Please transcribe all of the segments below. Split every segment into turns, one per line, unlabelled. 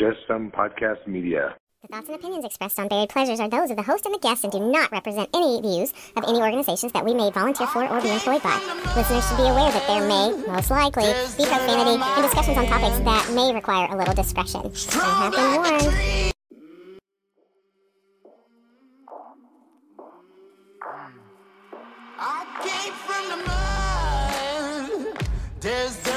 Just Some Podcast Media.
The thoughts and opinions expressed on Buried Pleasures are those of the host and the guests and do not represent any views of any organizations that we may volunteer for or be employed by. Listeners should be aware that there may, most likely, be profanity and discussions on topics that may require a little discretion. You have been warned.
I came from the mud. There's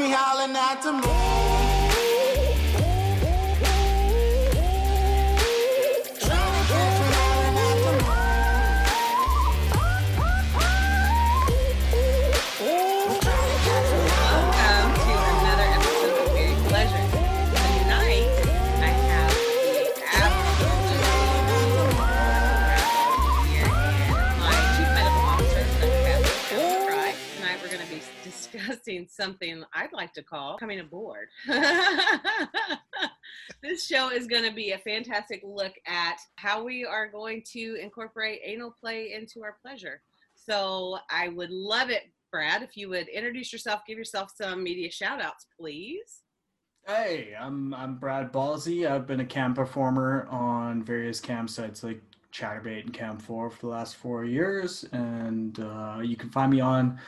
Me howling at the moon.
Discussing something I'd like to call coming aboard. this show is going to be a fantastic look at how we are going to incorporate anal play into our pleasure. So I would love it, Brad, if you would introduce yourself, give yourself some media shout outs, please.
Hey, I'm I'm Brad Ballsy. I've been a cam performer on various campsites like Chaturbate and Cam4 for the last four years. And uh, you can find me on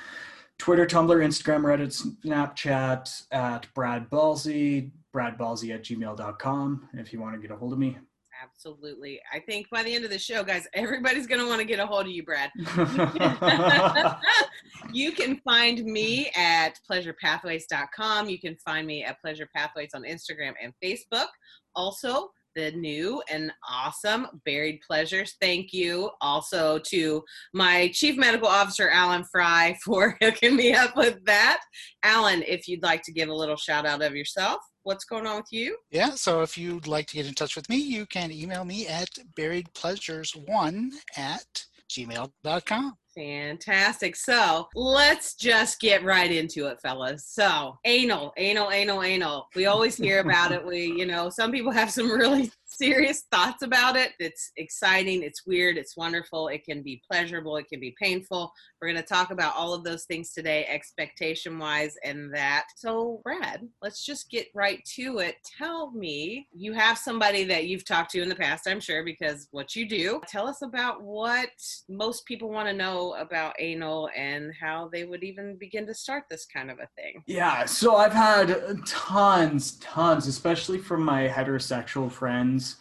Twitter, Tumblr, Instagram, Reddit, Snapchat at Brad Ballsy, bradballsy at gmail.com if you want to get a hold of me.
Absolutely. I think by the end of the show, guys, everybody's going to want to get a hold of you, Brad. you can find me at pleasurepathways.com. You can find me at Pleasure Pathways on Instagram and Facebook. Also, the new and awesome Buried Pleasures. Thank you also to my Chief Medical Officer, Alan Fry, for hooking me up with that. Alan, if you'd like to give a little shout out of yourself, what's going on with you?
Yeah, so if you'd like to get in touch with me, you can email me at buriedpleasures1 at gmail.com.
Fantastic. So let's just get right into it, fellas. So, anal, anal, anal, anal. We always hear about it. We, you know, some people have some really serious thoughts about it. It's exciting, it's weird, it's wonderful. It can be pleasurable, it can be painful. We're going to talk about all of those things today, expectation wise, and that. So, Brad, let's just get right to it. Tell me, you have somebody that you've talked to in the past, I'm sure, because what you do. Tell us about what most people want to know about anal and how they would even begin to start this kind of a thing.
Yeah, so I've had tons, tons, especially from my heterosexual friends,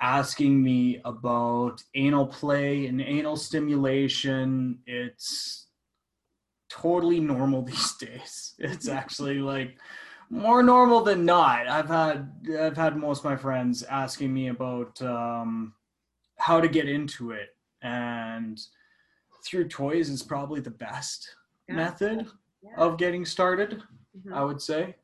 asking me about anal play and anal stimulation. It's totally normal these days. It's actually like more normal than not. I've had I've had most of my friends asking me about um, how to get into it, and through toys is probably the best
Yeah.
method
Yeah.
of getting started.
Mhm.
I would say.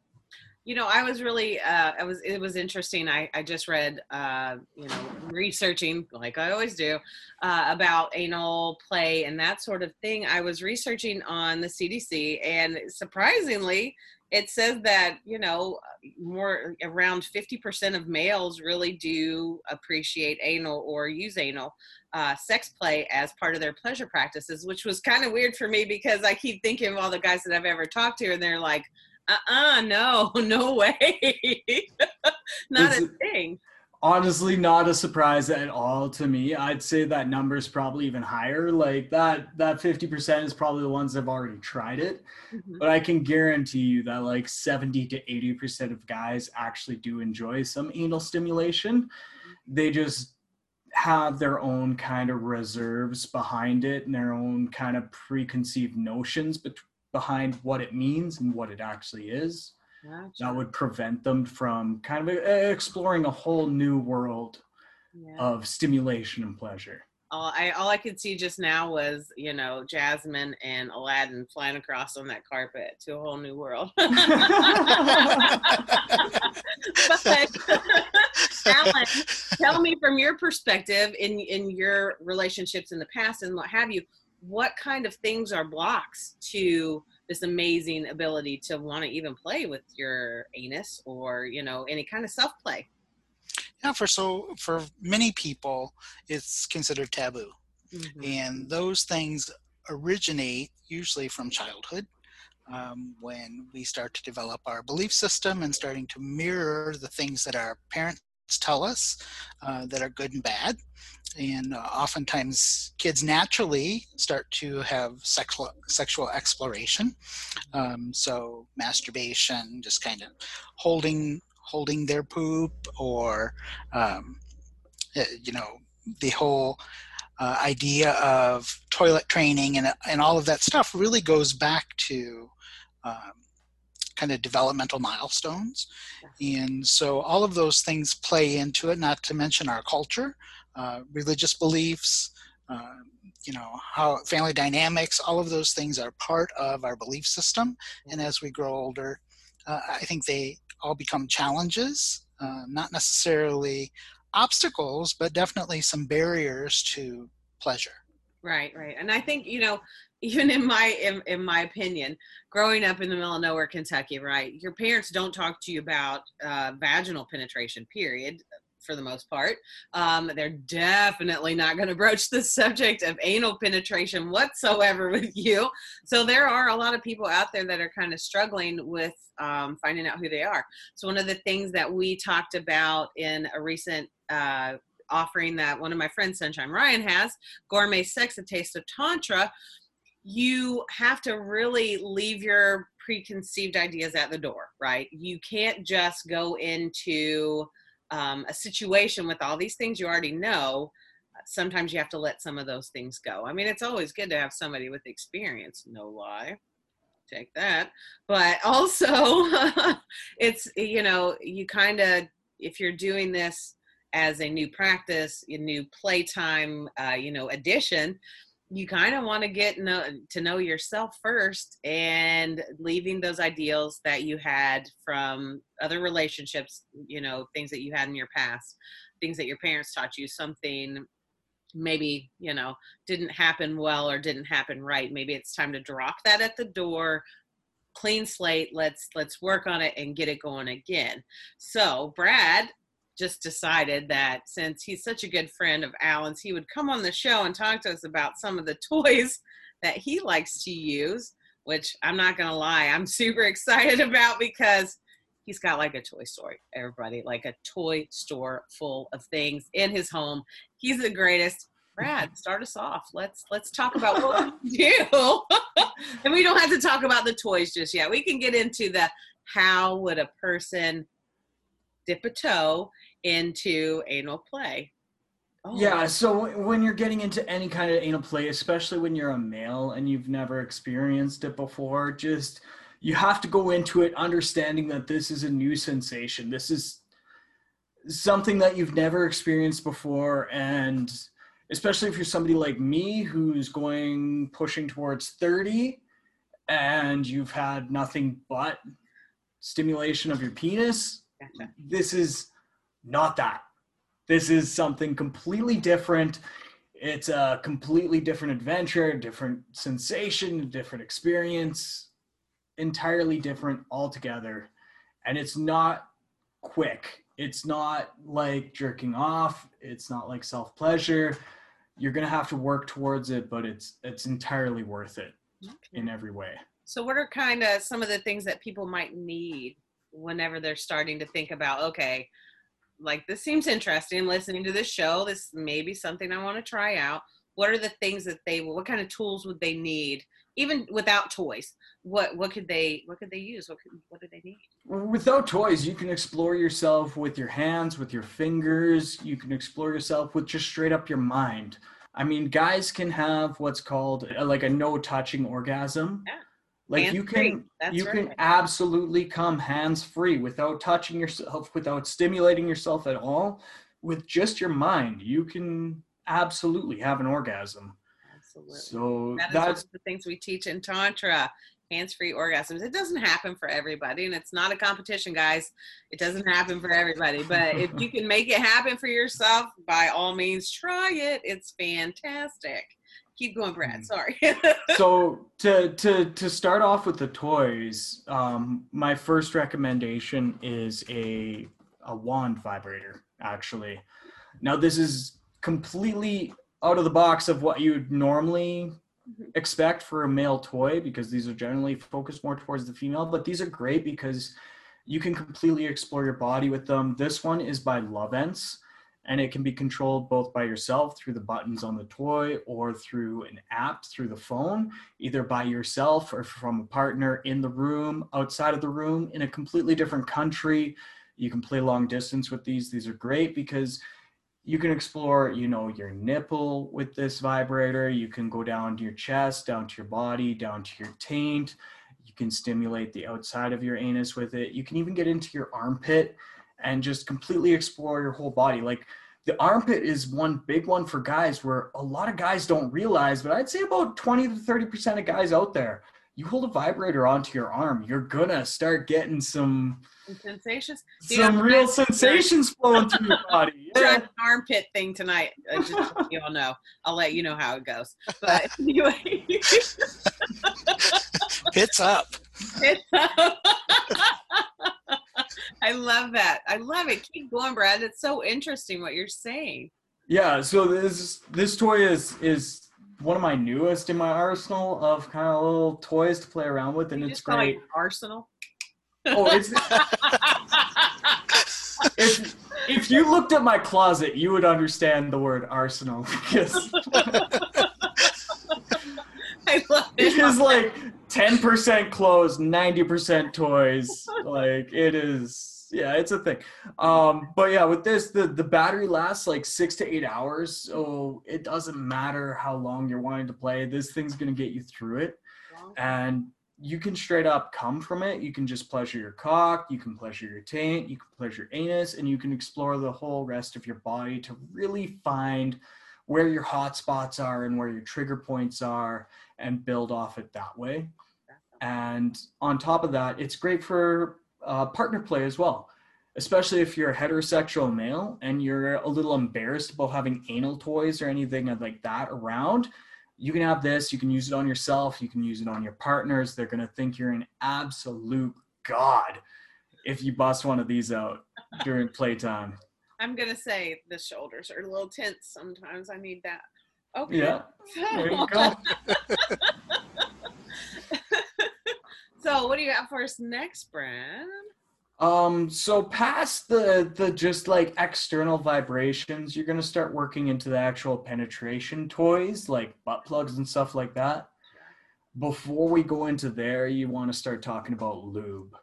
You know i was really uh i was it was interesting. I i just read uh you know researching like i always do uh about anal play and that sort of thing. I was researching on the cdc and surprisingly it says that you know more around 50% of males really do appreciate anal or use anal uh, sex play as part of their pleasure practices which was kind of weird for me because i keep thinking of all the guys that i've ever talked to and they're like uh-uh no no way. Not a thing.
honestly not a surprise at all to me. I'd say that number's probably even higher. Like that that 50% is probably the ones that have already tried it.
Mhm.
but i can guarantee you that like 70 to 80% of guys actually do enjoy some anal stimulation. They just have their own kind of reserves behind it and their own kind of preconceived notions bet- behind what it means and what it actually is
gotcha.
that would prevent them from kind of uh, exploring a whole new world
yeah.
of stimulation and pleasure
all I all I could see just now was you know Jasmine and Aladdin flying across on that carpet to a whole new world. but Alan, tell me from your perspective in in your relationships in the past and what have you, what kind of things are blocks to this amazing ability to want to even play with your anus or you know any kind of self play
Yeah, for so for many people, it's considered taboo,
Mm-hmm.
and those things originate usually from childhood. Um, when we start to develop our belief system and starting to mirror the things that our parents tell us uh, that are good and bad. And uh, oftentimes, kids naturally start to have sexual sexual exploration. Um, so masturbation, just kind of holding holding their poop, or um, uh, you know, the whole uh, idea of toilet training and and all of that stuff really goes back to um, kind of developmental milestones. And so all of those things play into it, not to mention our culture, uh, religious beliefs, uh, you know, how family dynamics, all of those things are part of our belief system. And as we grow older, uh, I think they all become challenges, uh, not necessarily obstacles, but definitely some barriers to pleasure.
Right, right. And I think, you know, even in my in, in my opinion, growing up in the middle of nowhere, Kentucky, right, your parents don't talk to you about uh, vaginal penetration, period, for the most part. Um, they're definitely not going to broach the subject of anal penetration whatsoever with you. So there are a lot of people out there that are kind of struggling with um, finding out who they are. So one of the things that we talked about in a recent uh, offering that one of my friends, Sunshine Ryan, has, Gourmet Sex, A Taste of Tantra, you have to really leave your preconceived ideas at the door, right? You can't just go into um, a situation with all these things you already know. Sometimes you have to let some of those things go. I mean, it's always good to have somebody with experience, no lie. Take that. But also, it's, you know, you kind of, if you're doing this as a new practice, a new playtime, uh, you know, addition, you kind of want to get know, to know yourself first and leaving those ideals that you had from other relationships, you know, things that you had in your past, things that your parents taught you, something maybe, you know, didn't happen well or didn't happen right. Maybe it's time to drop that at the door, clean slate, let's let's work on it and get it going again. So, Brad just decided that since he's such a good friend of Alan's, he would come on the show and talk to us about some of the toys that he likes to use, which I'm not going to lie, I'm super excited about because he's got like a toy store, everybody, like a toy store full of things in his home. He's the greatest. Brad, start us off. Let's let's talk about what we do. and we don't have to talk about the toys just yet. We can get into the how would a person dip a toe into anal play. Oh,
Yeah, so when you're getting into any kind of anal play, especially when you're a male and you've never experienced it before, just you have to go into it understanding that this is a new sensation. This is something that you've never experienced before and especially if you're somebody like me who's going pushing towards 30 and you've had nothing but stimulation of your penis,
Gotcha.
this is not that. This is something completely different. It's a completely different adventure, different sensation, different experience, entirely different altogether. And it's not quick. It's not like jerking off. It's not like self pleasure. You're gonna have to work towards it, but it's it's entirely worth it in every way.
So, what are kind of some of the things that people might need whenever they're starting to think about, okay, like this seems interesting, listening to this show, this may be something I want to try out. What are the things that they, what kind of tools would they need, even without toys? What what could they what could they use? What could, what do they need?
Without toys, you can explore yourself with your hands, with your fingers. You can explore yourself with just straight up your mind. I mean, guys can have what's called a, like a no touching orgasm.
Yeah.
Like you
Hands-free,
can you can absolutely come hands free without touching yourself, without stimulating yourself at all. With just your mind, you can absolutely have an orgasm.
Absolutely.
So
That is one
that's
of the things we teach in Tantra. hands-free orgasms. It doesn't happen for everybody, and it's not a competition, guys. It doesn't happen for everybody. But if you can make it happen for yourself, by all means, try it. It's fantastic. Keep going, Brad.
Mm.
Sorry.
so to to to start off with the toys, um, my first recommendation is a a wand vibrator. Actually, now this is completely out of the box of what you'd normally
Mhm.
expect for a male toy because these are generally focused more towards the female. But these are great because you can completely explore your body with them. This one is by Lovense and it can be controlled both by yourself through the buttons on the toy or through an app through the phone, either by yourself or from a partner in the room, outside of the room, in a completely different country. You can play long distance with these. These are great because you can explore, you know, your nipple with this vibrator. You can go down to your chest, down to your body, down to your taint. You can stimulate the outside of your anus with it. You can even get into your armpit and just completely explore your whole body. Like the armpit is one big one for guys where a lot of guys don't realize, but I'd say about 20 to 30% of guys out there, you hold a vibrator onto your arm, you're gonna start getting some
Some sensations.
Some real sensations flowing through your body.
Tried
Yeah.
an armpit thing tonight. Uh, just so you all know. I'll let you know how it goes. But anyway,
Hits up.
it's, I love that. I love it. Keep going, Brad. It's so interesting what you're saying.
Yeah, so this this toy is is one of my newest in my arsenal of kind of little toys to play around with, and
You
it's great.
it Arsenal.
Oh, it's if if you looked at my closet, you would understand the word arsenal because
I love
it
it.
is like ten percent clothes, ninety percent toys. Like it is, yeah, it's a thing. Um, but yeah, with this, the the battery lasts like six to eight hours, so it doesn't matter how long you're wanting to play. This thing's gonna get you through it, and you can straight up come from it. You can just pleasure your cock, you can pleasure your taint, you can pleasure your anus, and you can explore the whole rest of your body to really find where your hot spots are and where your trigger points are and build off it that way. And on top of that, it's great for uh, partner play as well, especially if you're a heterosexual male and you're a little embarrassed about having anal toys or anything like that around. You can have this, you can use it on yourself, you can use it on your partners. They're going to think you're an absolute god if you bust one of these out during playtime.
I'm gonna say the shoulders are a little tense sometimes. I need that. Okay.
Yeah, there you go.
so what do you got for us next, Brad?
Um, so past the the just like external vibrations, you're gonna start working into the actual penetration toys like butt plugs and stuff like that. Before we go into there, you want to start talking about lube.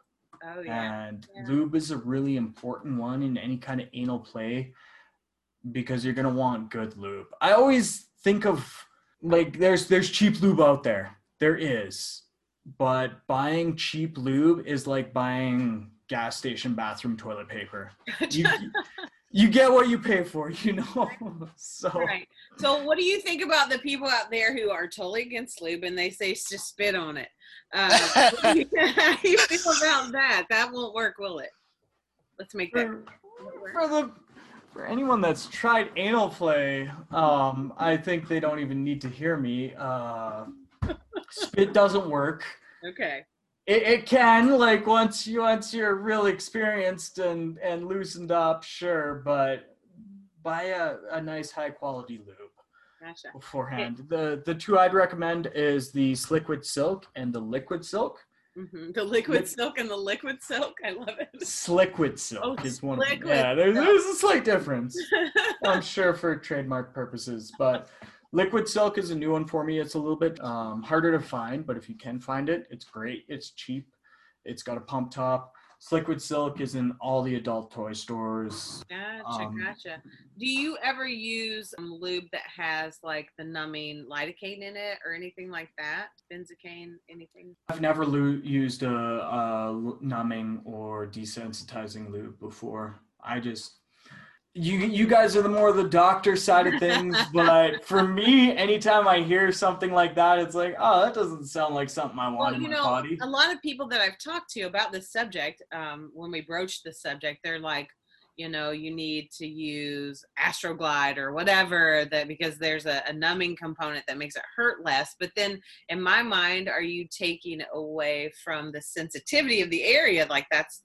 Oh yeah.
And
Yeah.
lube is a really important one in any kind of anal play because you're gonna want good lube. I always think of like there's there's cheap lube out there. There is. But buying cheap lube is like buying gas station bathroom toilet paper. You you get what you pay for, you know. so
Right. So, what do you think about the people out there who are totally against lube and they say just spit on it? Uh, how do you how do you feel about that? That won't work, will it? Let's make that.
for, for the for anyone that's tried anal play, um, I think they don't even need to hear me. Uh, spit doesn't work.
Okay.
It, it can like once you once you're real experienced and and loosened up, sure, but buy a, a nice high quality lube
Gotcha.
beforehand. The the two I'd recommend is the Sliquid Silk and the Liquid Silk.
hmm The liquid
Lick-
silk and the liquid silk. I love it.
Sliquid Silk
Oh,
is one. Of,
Sliquid
yeah, there's, there's a slight difference. I'm sure for trademark purposes, but Liquid Silk is a new one for me. It's a little bit um, harder to find, but if you can find it, it's great. It's cheap. It's got a pump top. Liquid Silk is in all the adult toy stores.
Gotcha,
Um,
gotcha. Do you ever use um, lube that has like the numbing lidocaine in it or anything like that? Benzocaine, anything?
I've never lu- used a, a numbing or desensitizing lube before. I just you you guys are the more the doctor side of things, but for me, anytime I hear something like that, it's like, oh, that doesn't sound like something I want
Well,
in
you
my
know,
body.
a lot of people that I've talked to about this subject, um, when we broach the subject, they're like, you know, you need to use Astroglide or whatever that because there's a, a numbing component that makes it hurt less. But then, in my mind, are you taking away from the sensitivity of the area? Like that's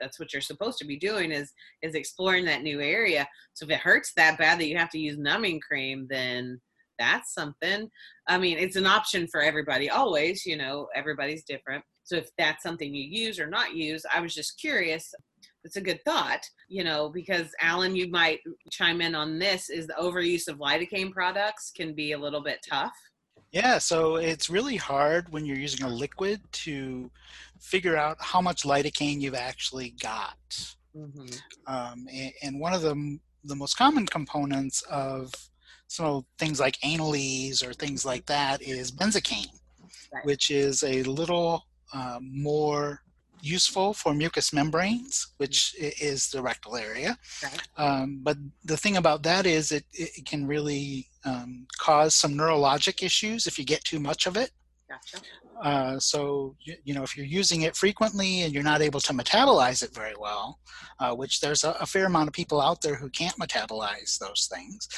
that's what you're supposed to be doing is is exploring that new area. So if it hurts that bad that you have to use numbing cream, then that's something. I mean, it's an option for everybody always, you know, everybody's different. So if that's something you use or not use, I was just curious. It's a good thought, you know, because Alan, you might chime in on this is the overuse of lidocaine products can be a little bit tough.
Yeah, so it's really hard when you're using a liquid to figure out how much lidocaine you've actually got.
Mm-hmm.
Um, a- and one of the, the most common components of some things like anales or things like that is benzocaine,
Right.
which is a little uh, more useful for mucous membranes, which is the rectal area.
Right.
Um, but the thing about that is it, it can really um, cause some neurologic issues if you get too much of it.
Gotcha.
Uh, so you, you know if you're using it frequently and you're not able to metabolize it very well, uh, which there's a, a fair amount of people out there who can't metabolize those things,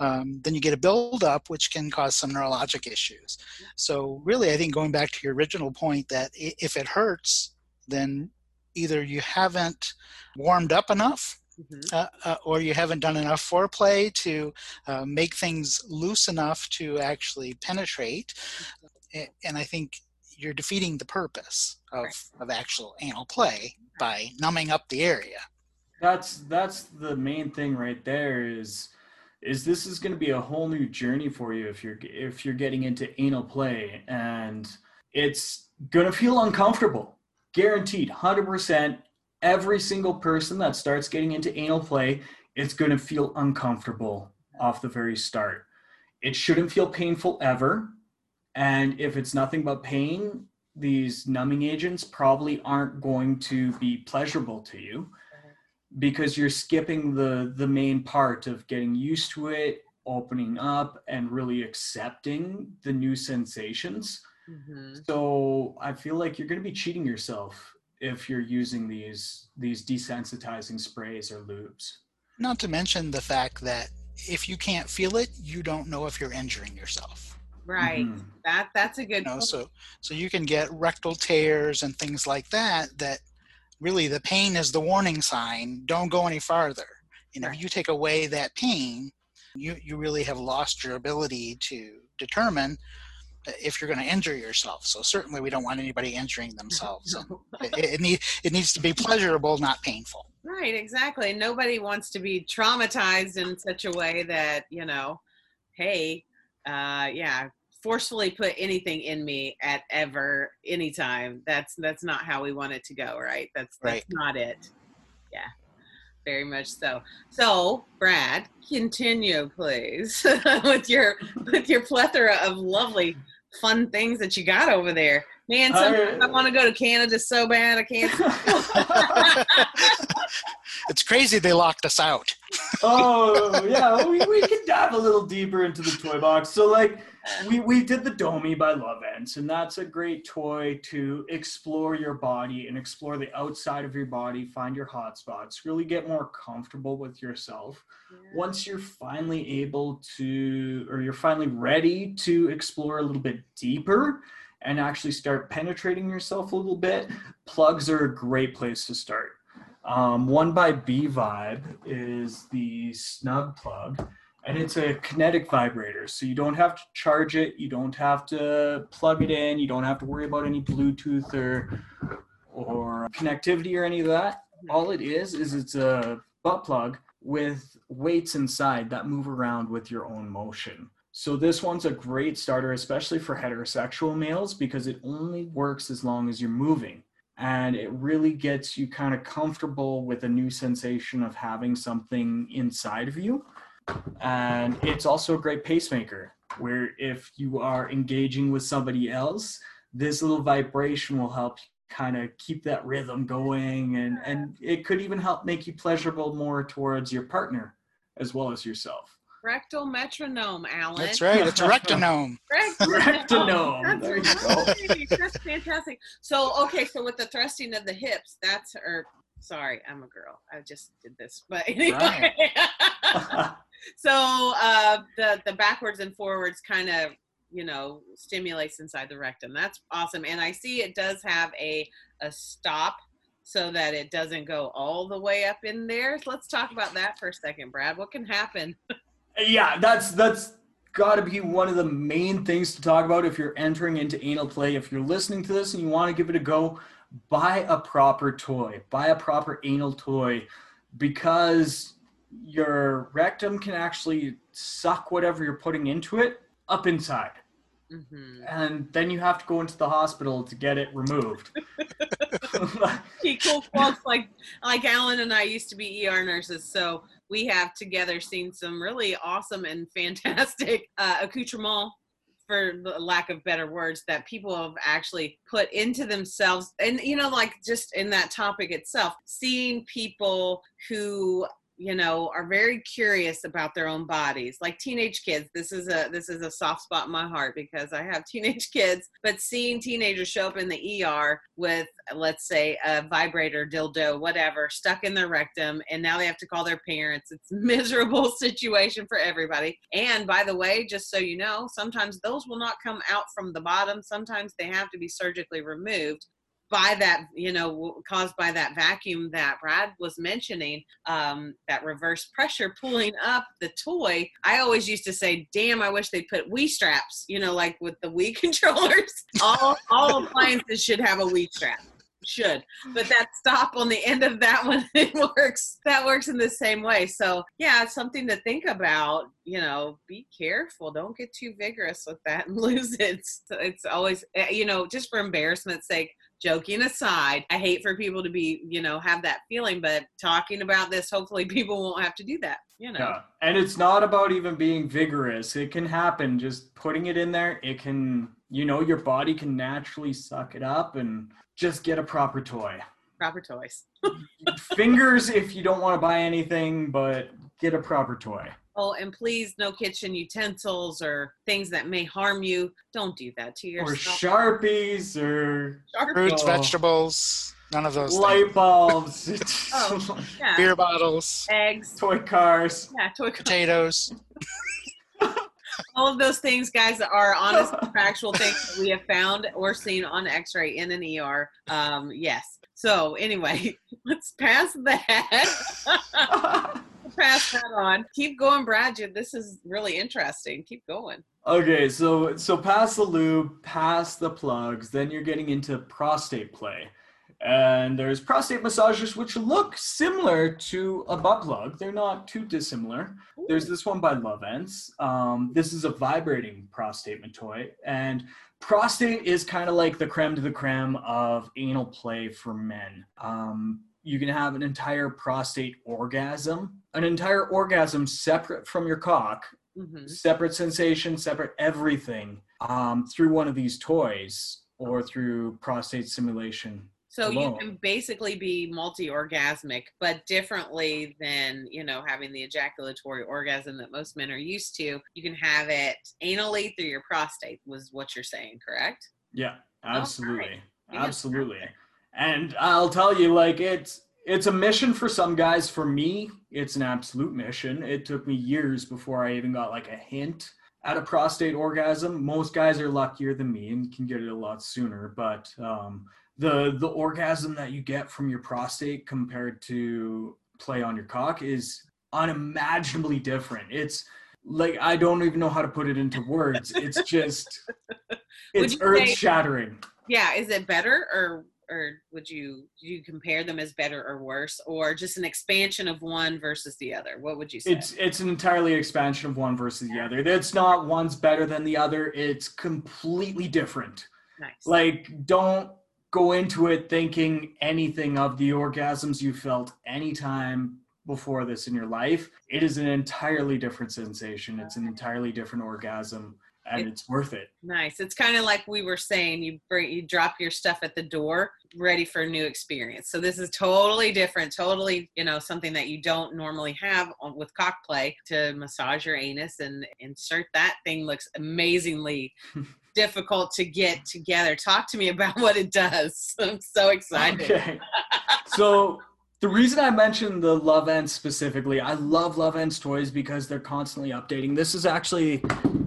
um, then you get a buildup which can cause some neurologic issues. So really, I think going back to your original point that if it hurts, then either you haven't warmed up enough
hmm
uh, uh, or you haven't done enough foreplay to uh, make things loose enough to actually penetrate. A- And I think you're defeating the purpose of,
Right.
of actual anal play by numbing up the area.
That's that's the main thing right there is is this is going to be a whole new journey for you if you're if you're getting into anal play and it's going to feel uncomfortable. Guaranteed 100% every single person that starts getting into anal play it's going to feel uncomfortable off the very start. It shouldn't feel painful ever. And if it's nothing but pain, these numbing agents probably aren't going to be pleasurable to you because you're skipping the the main part of getting used to it opening up and really accepting the new sensations.
Hmm
so i feel like you're going to be cheating yourself if you're using these these desensitizing sprays or lubes.
Not to mention the fact that if you can't feel it, you don't know if you're injuring yourself.
Right.
Mhm.
That that's a good
You know, so so you can get rectal tears and things like that. That really the pain is the warning sign. Don't go any farther. You know,
Right.
if you take away that pain, you you really have lost your ability to determine if you're going to injure yourself. So certainly we don't want anybody injuring themselves. It, it, need, it needs to be pleasurable, not painful.
Right, exactly. Nobody wants to be traumatized in such a way that, you know, hey, uh yeah, forcefully put anything in me at ever anytime. That's that's not how we want it to go, right? That's that's
Right.
not it. Yeah. Very much so. So, Brad, continue please with your with your plethora of lovely fun things that you got over there. Man, sometimes I want to go to Canada so bad I can't
it's crazy they locked us out.
oh yeah we, we can dive a little deeper into the toy box so like we, we did the domi by love ends and that's a great toy to explore your body and explore the outside of your body find your hot spots really get more comfortable with yourself. Once you're finally able to or you're finally ready to explore a little bit deeper and actually start penetrating yourself a little bit plugs are a great place to start. Um, one by B Vibe is the snug plug, and it's a kinetic vibrator. So you don't have to charge it, you don't have to plug it in, you don't have to worry about any Bluetooth or or connectivity or any of that. All it is is it's a butt plug with weights inside that move around with your own motion. So this one's a great starter, especially for heterosexual males, because it only works as long as you're moving and it really gets you kind of comfortable with a new sensation of having something inside of you. And it's also a great pacemaker where if you are engaging with somebody else, this little vibration will help kind of keep that rhythm going and and it could even help make you pleasurable more towards your partner as well as yourself
Rectal metronome, Alan.
That's right. It's a rectinome.
Rectinome.
That's
There you go.
right. That's fantastic. So, okay, so with the thrusting of the hips, that's or sorry, I'm a girl. I just did this, but anyway. so uh, the the backwards and forwards kind of you know stimulates inside the rectum. That's awesome, and I see it does have a a stop so that it doesn't go all the way up in there. So let's talk about that for a second, Brad. What can happen?
yeah that's that's got to be one of the main things to talk about if you're entering into anal play if you're listening to this and you want to give it a go buy a proper toy buy a proper anal toy because your rectum can actually suck whatever you're putting into it up inside.
Hmm
and then you have to go into the hospital to get it removed.
Equal quotes like like Alan and I used to be ER nurses, so we have together seen some really awesome and fantastic uh, accoutrement for the lack of better words that people have actually put into themselves. And you know like just in that topic itself seeing people who you know are very curious about their own bodies. Like teenage kids this is a this is a soft spot in my heart because i have teenage kids but seeing teenagers show up in the er with let's say a vibrator dildo whatever stuck in their rectum and now they have to call their parents. It's a miserable situation for everybody. And by the way just so you know sometimes those will not come out from the bottom. Sometimes they have to be surgically removed by that, you know, caused by that vacuum that Brad was mentioning, um, that reverse pressure pulling up the toy. I always used to say, "Damn, I wish they put Wii straps." You know, like with the Wii controllers. all all appliances should have a Wii strap. Should, but that stop on the end of that one it works. That works in the same way. So yeah, it's something to think about. You know, be careful. Don't get too vigorous with that and lose it. It's, it's always, eh, you know, just for embarrassment's sake joking aside i hate for people to be you know have that feeling but talking about this hopefully people won't have to do that you know
Yeah. And it's not about even being vigorous. It can happen. Just putting it in there, it can, you know, your body can naturally suck it up and just get a proper toy.
proper toys
Fingers if you don't want to buy anything, but get a proper toy.
Oh and please no kitchen utensils or things that may harm you don't do that to yourself.
Or Sharpies or
Sharp-
Fruits, vegetables, none of those
light
things.
bulbs,
Oh. yeah.
Beer bottles,
eggs
toy cars.
yeah toy cars.
potatoes.
all of those things guys are honest factual things that we have found or seen on x-ray in an er um yes so anyway let's pass that pass that on. Keep going, Brad. You- This is really interesting. Keep going.
Okay, so so pass the lube, pass the plugs, then you're getting into prostate play. And there's prostate massagers which look similar to a butt plug. They're not too dissimilar. There's this one by Lovense. Um, this is a vibrating prostate toy, and prostate is kind of like the creme de la creme of anal play for men. Um, you can have an entire prostate orgasm, an entire orgasm separate from your cock,
hmm
separate sensation, separate everything um, through one of these toys or through prostate simulation.
So you can basically be multi-orgasmic, but differently than you know having the ejaculatory orgasm that most men are used to. You can have it anally through your prostate. Was what you're saying, correct?
Yeah, absolutely,
Fantastic.
absolutely. And I'll tell you, like it's it's a mission for some guys. For me, it's an absolute mission. It took me years before I even got like a hint at a prostate orgasm. Most guys are luckier than me and can get it a lot sooner. But um, the the orgasm that you get from your prostate compared to play on your cock is unimaginably different. It's like I don't even know how to put it into words. It's just it's earth shattering.
Yeah. Is it better or or would you you compare them as better or worse or just an expansion of one versus the other? What would you say?
It's it's an entirely expansion of one versus the other. It's not one's better than the other. It's completely different.
nice.
Like don't go into it thinking anything of the orgasms you felt anytime before this in your life. It is an entirely different sensation. It's an entirely different orgasm. And
It-
it's worth it.
Nice. It's kind of like we were saying. You bring, you drop your stuff at the door, ready for a new experience. So this is totally different. Totally, you know, something that you don't normally have on, with cock play to massage your anus and insert that thing. Looks amazingly difficult to get together. Talk to me about what it does. I'm so excited.
Okay. so the reason I mentioned the Lovense specifically, I love Lovense toys because they're constantly updating. This is actually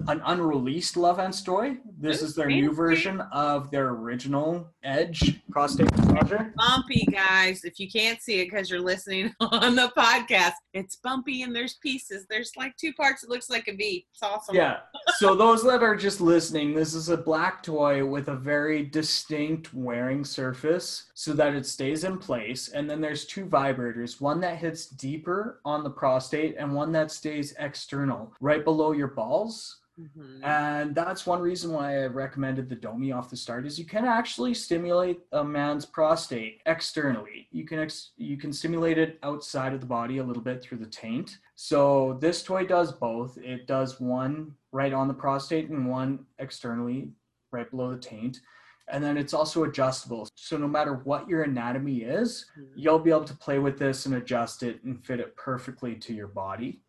an unreleased Lovense toy. This is their new version of their original Edge prostate massager.
bumpy, guys. If you can't see it because you're listening on the podcast, it's bumpy and there's pieces. There's like two parts. It looks like a V. It's awesome.
Yeah. So those that are just listening, this is a black toy with a very distinct wearing surface so that it stays in place. And then there's two vibrators, one that hits deeper on the prostate and one that stays external, right below your balls.
Mhm.
And that's one reason why I recommended the Domi off the start is you can actually stimulate a man's prostate externally. You can ex- you can stimulate it outside of the body a little bit through the taint. So this toy does both. It does one right on the prostate and one externally right below the taint. And then it's also adjustable. So no matter what your anatomy is,
Mhm.
you'll be able to play with this and adjust it and fit it perfectly to your body.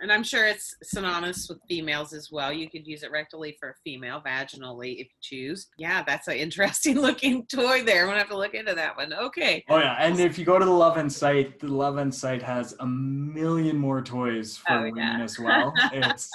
And I'm sure it's synonymous with females as well. You could use it rectally for a female, vaginally if you choose. Yeah, that's an interesting looking toy there. I'm gonna have to look into that one. Okay.
Oh yeah, and if you go to the Lovense site, the Lovense site has a million more toys for
Oh,
women
yeah.
as well. It's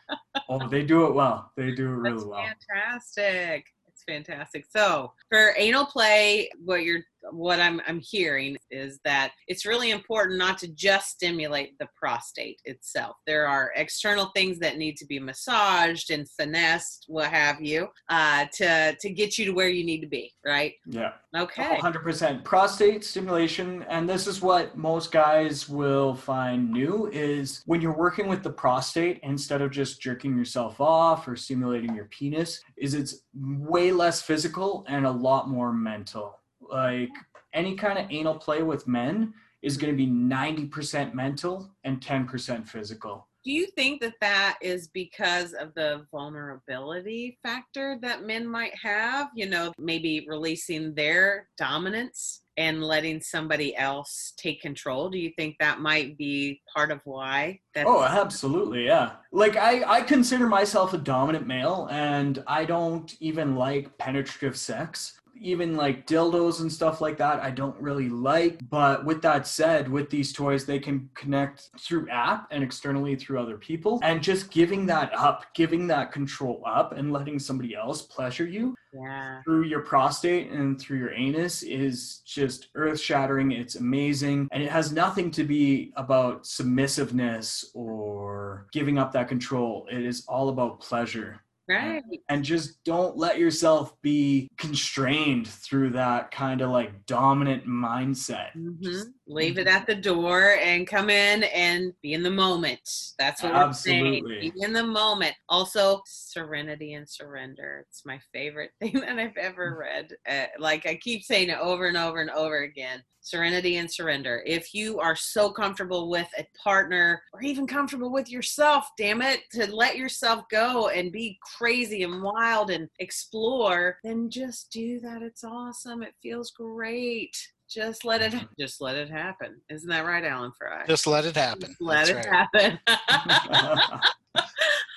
oh, they do it well. They do it really
That's
well.
fantastic. It's fantastic. So for anal play, what you're what I'm I'm hearing is that it's really important not to just stimulate the prostate itself. There are external things that need to be massaged and finessed, what have you, uh, to to get you to where you need to be. Right?
Yeah,
Okay.
100% prostate stimulation, and this is what most guys will find new is when you're working with the prostate instead of just jerking yourself off or stimulating your penis, is it's way less physical and a lot more mental. Like any kind of anal play with men is going to be 90% mental and 10% physical.
Do you think that that is because of the vulnerability factor that men might have? You know, maybe releasing their dominance and letting somebody else take control. Do you think that might be part of why? That's,
Oh, absolutely, yeah. Like I, I consider myself a dominant male, and I don't even like penetrative sex. Even like dildos and stuff like that, I don't really like. But with that said, with these toys, they can connect through app and externally through other people. And just giving that up, giving that control up, and letting somebody else pleasure you
yeah.
through your prostate and through your anus is just earth shattering. It's amazing. And it has nothing to be about submissiveness or giving up that control. It is all about pleasure.
Right.
And just don't let yourself be constrained through that kind of like dominant mindset.
hmm Leave it at the door and come in and be in the moment. That's what
Absolutely.
we're saying. Be in the moment. Also, serenity and surrender. It's my favorite thing that I've ever read. Uh, like I keep saying it over and over and over again. Serenity and surrender. If you are so comfortable with a partner or even comfortable with yourself, damn it, to let yourself go and be crazy and wild and explore, then just do that. It's awesome. It feels great. Just let it just let it happen. Isn't that right, Alan Fry?
Just let it happen.
let
That's
it
right.
happen.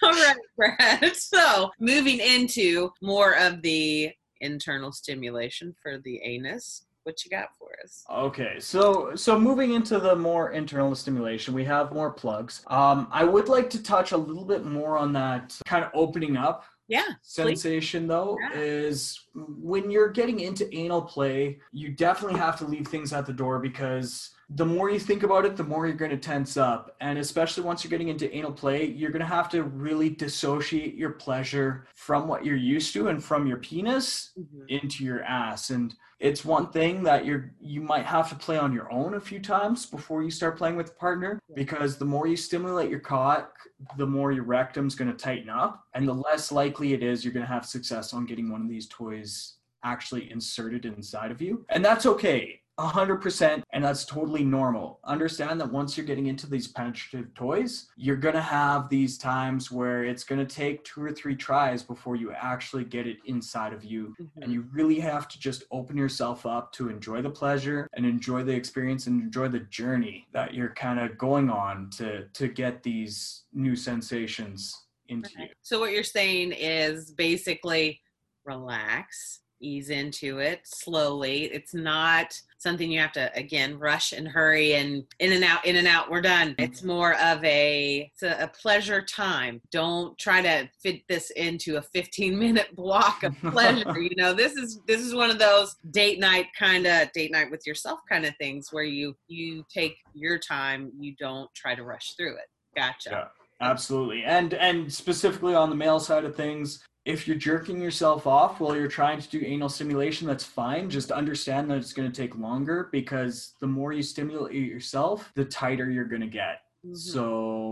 All right, Brad. So moving into more of the internal stimulation for the anus. What you got for us?
Okay, so so moving into the more internal stimulation, we have more plugs. Um, I would like to touch a little bit more on that kind of opening up
Yeah.
sensation though
Yeah.
is when you're getting into anal play you definitely have to leave things at the door because the more you think about it the more you're going to tense up. And especially once you're getting into anal play you're going to have to really dissociate your pleasure from what you're used to and from your penis
Mhm.
into your ass. And it's one thing that you're you might have to play on your own a few times before you start playing with a partner because the more you stimulate your cock the more your rectum's going to tighten up. And the less likely it is you're going to have success on getting one of these toys actually inserted inside of you. And that's okay A hundred percent, and that's totally normal. Understand that once you're getting into these penetrative toys, you're gonna have these times where it's gonna take two or three tries before you actually get it inside of you. And mm-hmm. you really have to just open yourself up to enjoy the pleasure and enjoy the experience and enjoy the journey that you're kind of going on to to get these new sensations into you.
So what you're saying is basically relax, ease into it slowly. It's not something you have to again rush and hurry and in and out, in and out. We're done. Mm-hmm. It's more of a it's a, a pleasure time. Don't try to fit this into a 15 minute block of pleasure. you know, this is this is one of those date night kind of date night with yourself kind of things where you you take your time. You don't try to rush through it. Gotcha.
Yeah. Absolutely. And and specifically on the male side of things, if you're jerking yourself off while you're trying to do anal stimulation, that's fine. Just understand that it's going to take longer because the more you stimulate yourself, the tighter you're going to get.
Mhm.
So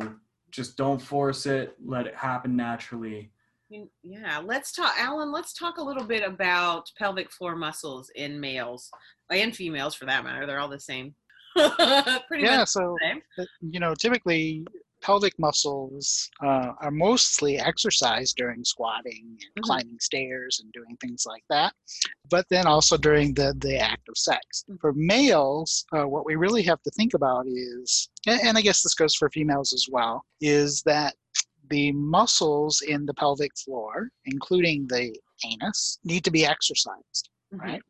just don't force it, let it happen naturally.
Yeah, let's talk, Alan. Let's talk a little bit about pelvic floor muscles in males and females, for that matter. They're all the same. Pretty
Yeah,
much
so
the same.
uh, you know, typically pelvic muscles uh, are mostly exercised during squatting and
Mhm.
climbing stairs and doing things like that, but then also during the, the act of sex.
Mhm.
For males, uh, what we really have to think about is, and, and I guess this goes for females as well, is that the muscles in the pelvic floor, including the anus, need to be exercised
Mhm.
right?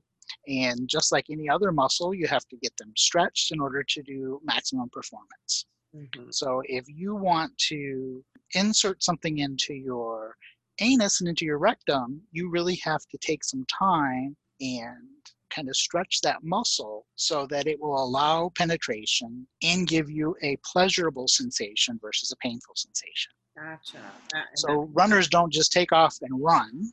And just like any other muscle, you have to get them stretched in order to do maximum performance.
Mhm.
So if you want to insert something into your anus and into your rectum, you really have to take some time and kind of stretch that muscle so that it will allow penetration and give you a pleasurable sensation versus a painful sensation.
Gotcha. That-
So runners don't just take off and run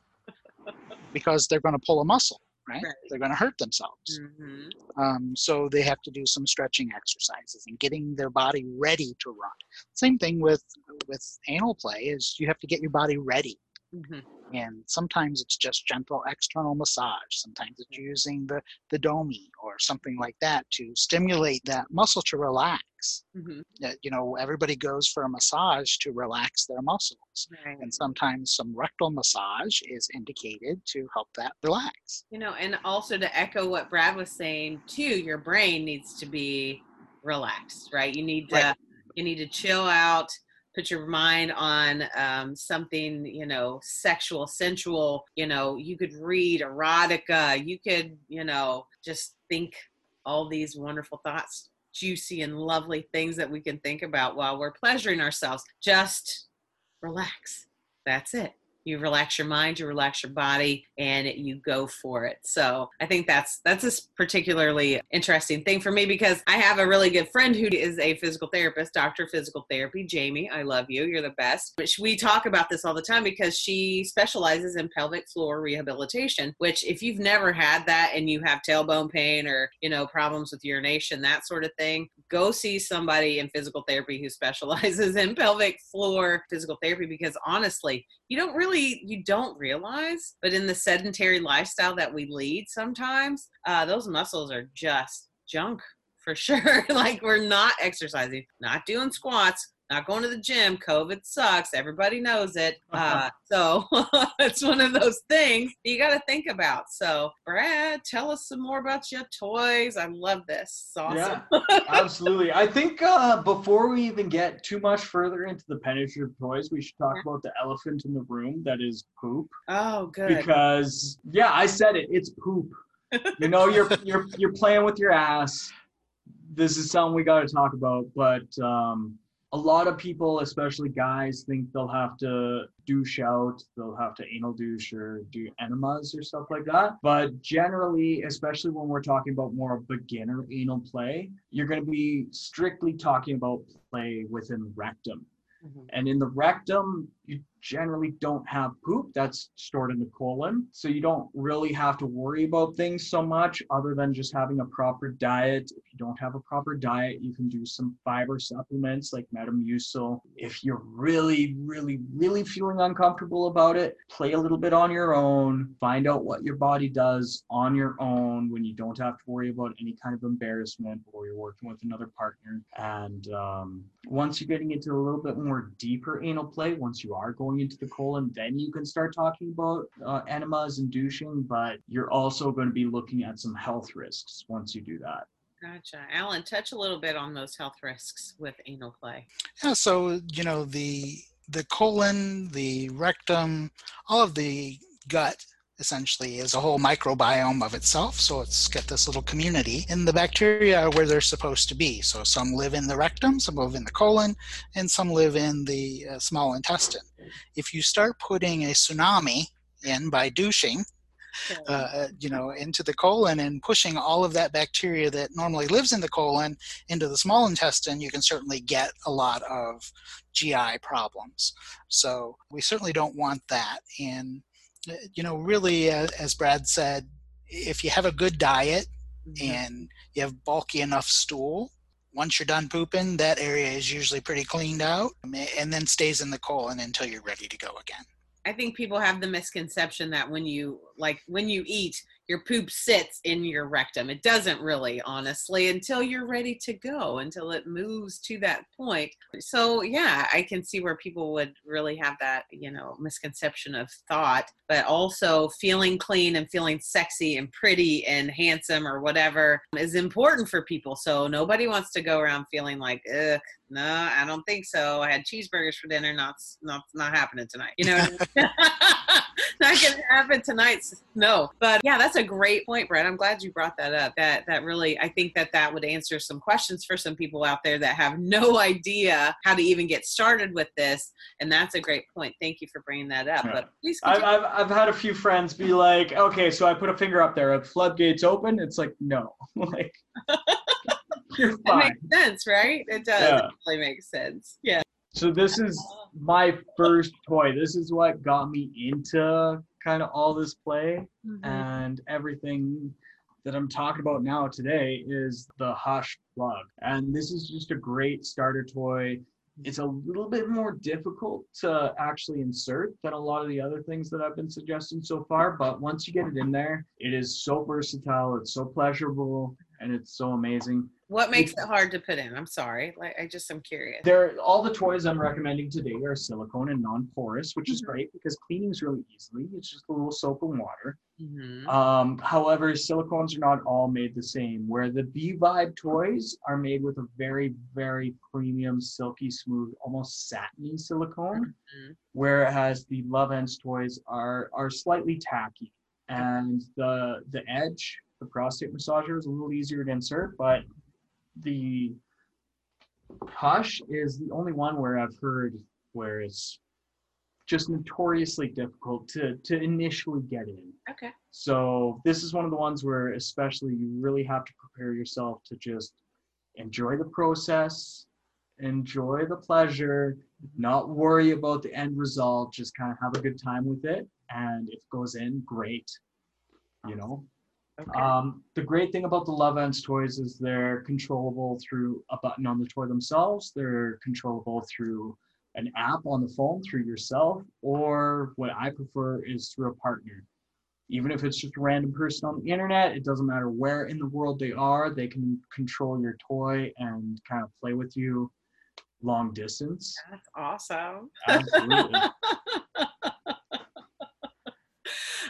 because they're going to pull a muscle, right?
Right.
They're going to hurt themselves.
Mhm.
Um, so they have to do some stretching exercises and getting their body ready to run. Same thing with with anal play is you have to get your body ready.
Mhm.
And sometimes it's just gentle external massage. Sometimes it's using the the domi or something like that to stimulate that muscle to relax.
Mhm.
Uh, You know, everybody goes for a massage to relax their muscles.
Right.
And sometimes some rectal massage is indicated to help that relax.
You know, and also to echo what Brad was saying too, your brain needs to be relaxed, right? You need to
Right.
you need to chill out, put your mind on um, something, you know, sexual, sensual. You know, you could read erotica. You could, you know, just think all these wonderful thoughts, juicy and lovely things that we can think about while we're pleasuring ourselves. Just relax. That's it. You relax your mind, you relax your body, and you go for it. So I think that's that's a particularly interesting thing for me because I have a really good friend who is a physical therapist, doctor physical therapy. Jamie, I love you. You're the best. We talk about this all the time because she specializes in pelvic floor rehabilitation. Which, if you've never had that and you have tailbone pain or you know problems with urination, that sort of thing, go see somebody in physical therapy who specializes in pelvic floor physical therapy because honestly you don't really you don't realize but in the sedentary lifestyle that we lead sometimes uh, those muscles are just junk for sure. Like we're not exercising not doing squats not going to the gym covid sucks everybody knows it uh, so it's one of those things you got to think about so brad tell us some more about your toys i love this it's awesome
Yeah, absolutely. I think uh, before we even get too much further into the penetrative toys, we should talk
Yeah.
about the elephant in the room that is poop.
oh good
Because yeah, I said it. It's poop. you know, you're you're you're playing with your ass. This is something we got to talk about. But um, a lot of people, especially guys, think they'll have to douche out, they'll have to anal douche or do enemas or stuff like that. But generally, especially when we're talking about more beginner anal play, you're going to be strictly talking about play within rectum.
Mhm.
And in the rectum, you generally don't have poop that's stored in the colon. So you don't really have to worry about things so much other than just having a proper diet. If you don't have a proper diet, you can do some fiber supplements like Metamucil. If you're really, really, really feeling uncomfortable about it, play a little bit on your own. Find out what your body does on your own when you don't have to worry about any kind of embarrassment or you're working with another partner. And um, once you're getting into a little bit more deeper anal play, once you are going into the colon, then you can start talking about uh, enemas and douching, but you're also going to be looking at some health risks once you do that.
Gotcha. Alan, touch a little bit on those health risks with anal play.
Yeah, so you know the the colon, the rectum, all of the gut essentially is a whole microbiome of itself. So it's got this little community, and the bacteria are where they're supposed to be. So some live in the rectum, some live in the colon, and some live in the uh, small intestine. If you start putting a tsunami in by douching, uh, you know, into the colon and pushing all of that bacteria that normally lives in the colon into the small intestine, you can certainly get a lot of GI problems. So we certainly don't want that. And uh, you know, really, uh, as Brad said, if you have a good diet
Mm-hmm.
and you have bulky enough stool, once you're done pooping, that area is usually pretty cleaned out and then stays in the colon until you're ready to go again.
I think people have the misconception that when you like when you eat, your poop sits in your rectum. It doesn't really, honestly, until you're ready to go, until it moves to that point. So yeah, I can see where people would really have that, you know, misconception of thought, but also feeling clean and feeling sexy and pretty and handsome or whatever is important for people. So nobody wants to go around feeling like, ugh, no, I don't think so. I had cheeseburgers for dinner. Not, not, not happening tonight. You know, not gonna happen tonight. No, but yeah, that's a great point, Brett. I'm glad you brought that up. That that really, I think that that would answer some questions for some people out there that have no idea how to even get started with this. And that's a great point. Thank you for bringing that up.
Yeah.
But please,
I've. I've, I've had a few friends be like, okay, so I put a finger up there. Are floodgates open? It's like, no. like, you're
it makes sense, right? It does.
Yeah.
It really makes sense. Yeah.
So this is my first toy. This is what got me into kind of all this play
Mhm.
and everything that I'm talking about now today is the Hush plug. And this is just a great starter toy. It's a little bit more difficult to actually insert than a lot of the other things that I've been suggesting so far, but once you get it in there, it is so versatile, it's so pleasurable, and it's so amazing.
What makes it hard to put in? I'm sorry. Like, I just I'm curious.
There, all the toys I'm recommending today are silicone and non-porous, which is
Mhm.
great because cleaning's really easily. It's just a little soap and water.
Mhm.
Um, however, silicones are not all made the same. Where the B Vibe toys are made with a very, very premium, silky smooth, almost satiny silicone,
Mhm.
whereas the Lovense toys are are slightly tacky, and the the edge, the prostate massager, is a little easier to insert, but the Hush is the only one where I've heard where it's just notoriously difficult to to initially get in.
Okay.
So this is one of the ones where especially you really have to prepare yourself to just enjoy the process, enjoy the pleasure, not worry about the end result, just kind of have a good time with it. And if it goes in, great. You know,
Okay.
um, the great thing about the Lovense toys is they're controllable through a button on the toy themselves. They're controllable through an app on the phone through yourself, or what I prefer is through a partner. Even if it's just a random person on the internet, it doesn't matter where in the world they are, they can control your toy and kind of play with you long distance.
That's awesome.
Absolutely.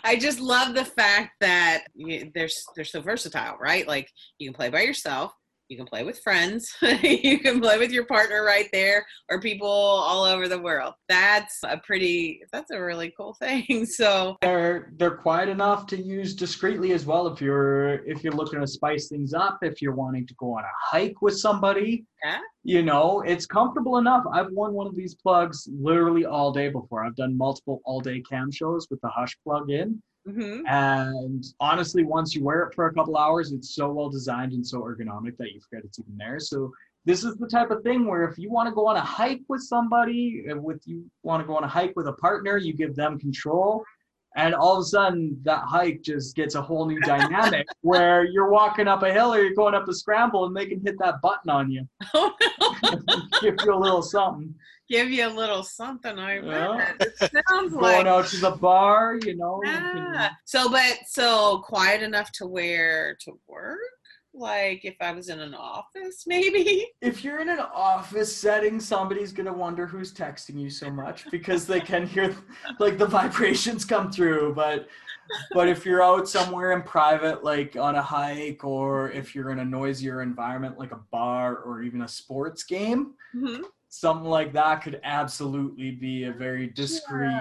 I just love the fact that you, they're they're so versatile, right? Like you can play by yourself, you can play with friends, you can play with your partner right there, or people all over the world. That's a pretty. That's a really cool thing. So
they're they're quiet enough to use discreetly as well if you're if you're looking to spice things up if you're wanting to go on a hike with somebody
Yeah.
you know it's comfortable enough i've worn one of these plugs literally all day before i've done multiple all day cam shows with the hush plug in
mhm.
and honestly once you wear it for a couple hours it's so well designed and so ergonomic that you forget it's even there so this is the type of thing where if you want to go on a hike with somebody, uh, with you want to go on a hike with a partner, you give them control. And all of a sudden, that hike just gets a whole new dynamic where you're walking up a hill or you're going up a scramble and they can hit that button on you,
Oh,
give you a little something.
Give you a little something. I
Yeah.
bet. It sounds
Going
like going
out to the bar, you know. you
Ah,
can-
so, but so quiet enough to where to work. Like if I was in an office, maybe.
if you're in an office setting, somebody's gonna wonder who's texting you so much because they can hear like the vibrations come through. But but if you're out somewhere in private, like on a hike, or if you're in a noisier environment like a bar or even a sports game,
Mhm.
Something like that could absolutely be a very discreet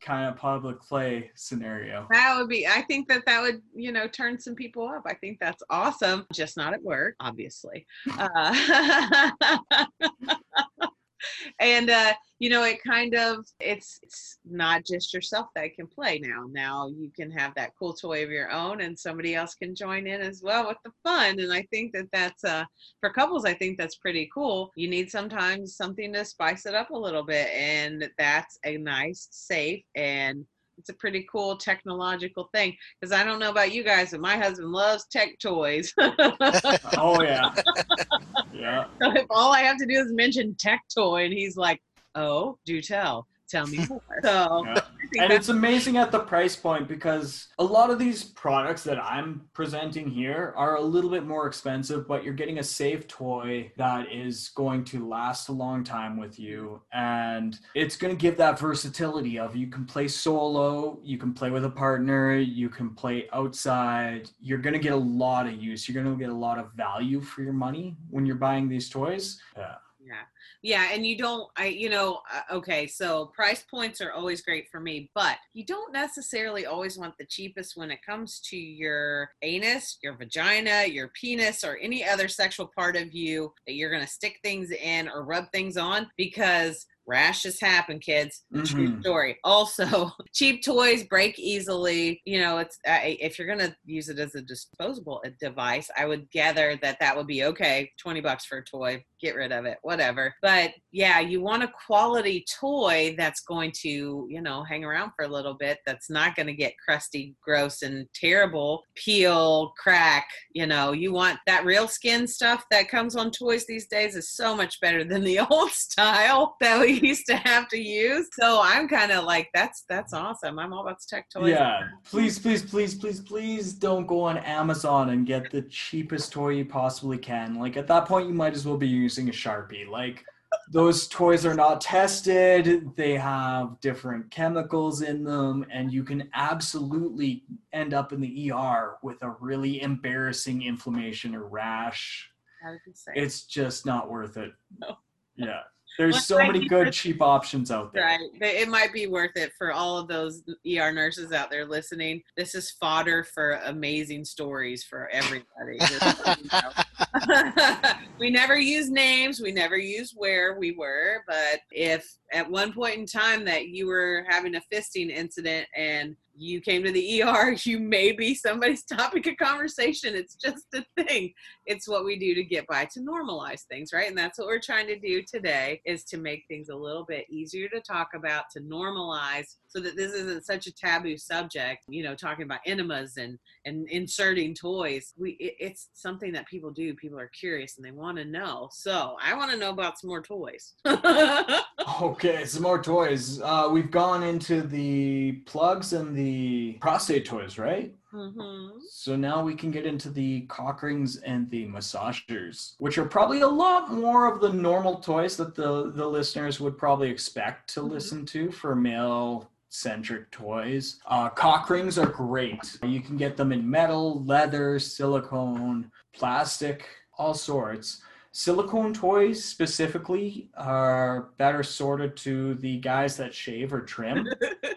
kind of public play scenario.
That would be. I think that that would, you know, turn some people up. I think that's awesome. Just not at work, obviously. Uh, and uh, you know, it kind of it's it's not just yourself that can play now. Now you can have that cool toy of your own, and somebody else can join in as well with the fun. And I think that that's uh, for couples. I think that's pretty cool. You need sometimes something to spice it up a little bit, and that's a nice, safe, and it's a pretty cool technological thing because I don't know about you guys, but my husband loves tech toys.
Oh yeah, yeah.
So if all I have to do is mention tech toy, and he's like, "Oh, do tell, tell me more." So
Yeah. And it's amazing at the price point because a lot of these products that I'm presenting here are a little bit more expensive, but you're getting a safe toy that is going to last a long time with you. And it's going to give that versatility of you can play solo, you can play with a partner, you can play outside. You're going to get a lot of use. You're going to get a lot of value for your money when you're buying these toys. Yeah.
yeah, yeah, and you don't. I, you know, uh, okay. So price points are always great for me, but you don't necessarily always want the cheapest when it comes to your anus, your vagina, your penis, or any other sexual part of you that you're gonna stick things in or rub things on because rashes happen kids true
Mhm.
story also cheap toys break easily you know it's uh, if you're gonna use it as a disposable device i would gather that that would be okay 20 bucks for a toy get rid of it whatever. But yeah you want a quality toy that's going to you know hang around for a little bit that's not going to get crusty gross and terrible peel crack you know. You want that real skin stuff that comes on toys these days is so much better than the old style that we used to have to use. So i'm kind of like that's that's awesome. I'm all about tech toys.
Yeah, please, please, please, please, please don't go on Amazon and get the cheapest toy you possibly can. Like at that point, you might as well be using a Sharpie. Like those toys are not tested, they have different chemicals in them, and you can absolutely end up in the ER with a really embarrassing inflammation or rash.
How did you say?
It's just not worth it.
No.
Yeah. There's so many good cheap options out there.
Right. It might be worth it for all of those ER nurses out there listening. This is fodder for amazing stories for everybody. We never use names. We never use where we were. But if at one point in time that you were having a fisting incident and you came to the ER, you may be somebody's topic of conversation. It's just a thing. It's what we do to get by to normalize things, right? And that's what we're trying to do today is to make things a little bit easier to talk about, to normalize so that this isn't such a taboo subject, you know, talking about enemas and and inserting toys. We it, it's something that people do. People are curious and they want to know. So, I want to know about some more toys.
Okay, some more toys. Uh, we've gone into the plugs and the prostate toys, right?
hmm
So now we can get into the cock rings and the massagers, which are probably a lot more of the normal toys that the, the listeners would probably expect to
Mhm.
listen to for male centric toys. Uh, cock rings are great. You can get them in metal, leather, silicone, plastic, all sorts. Silicone toys specifically are better sorted to the guys that shave or trim.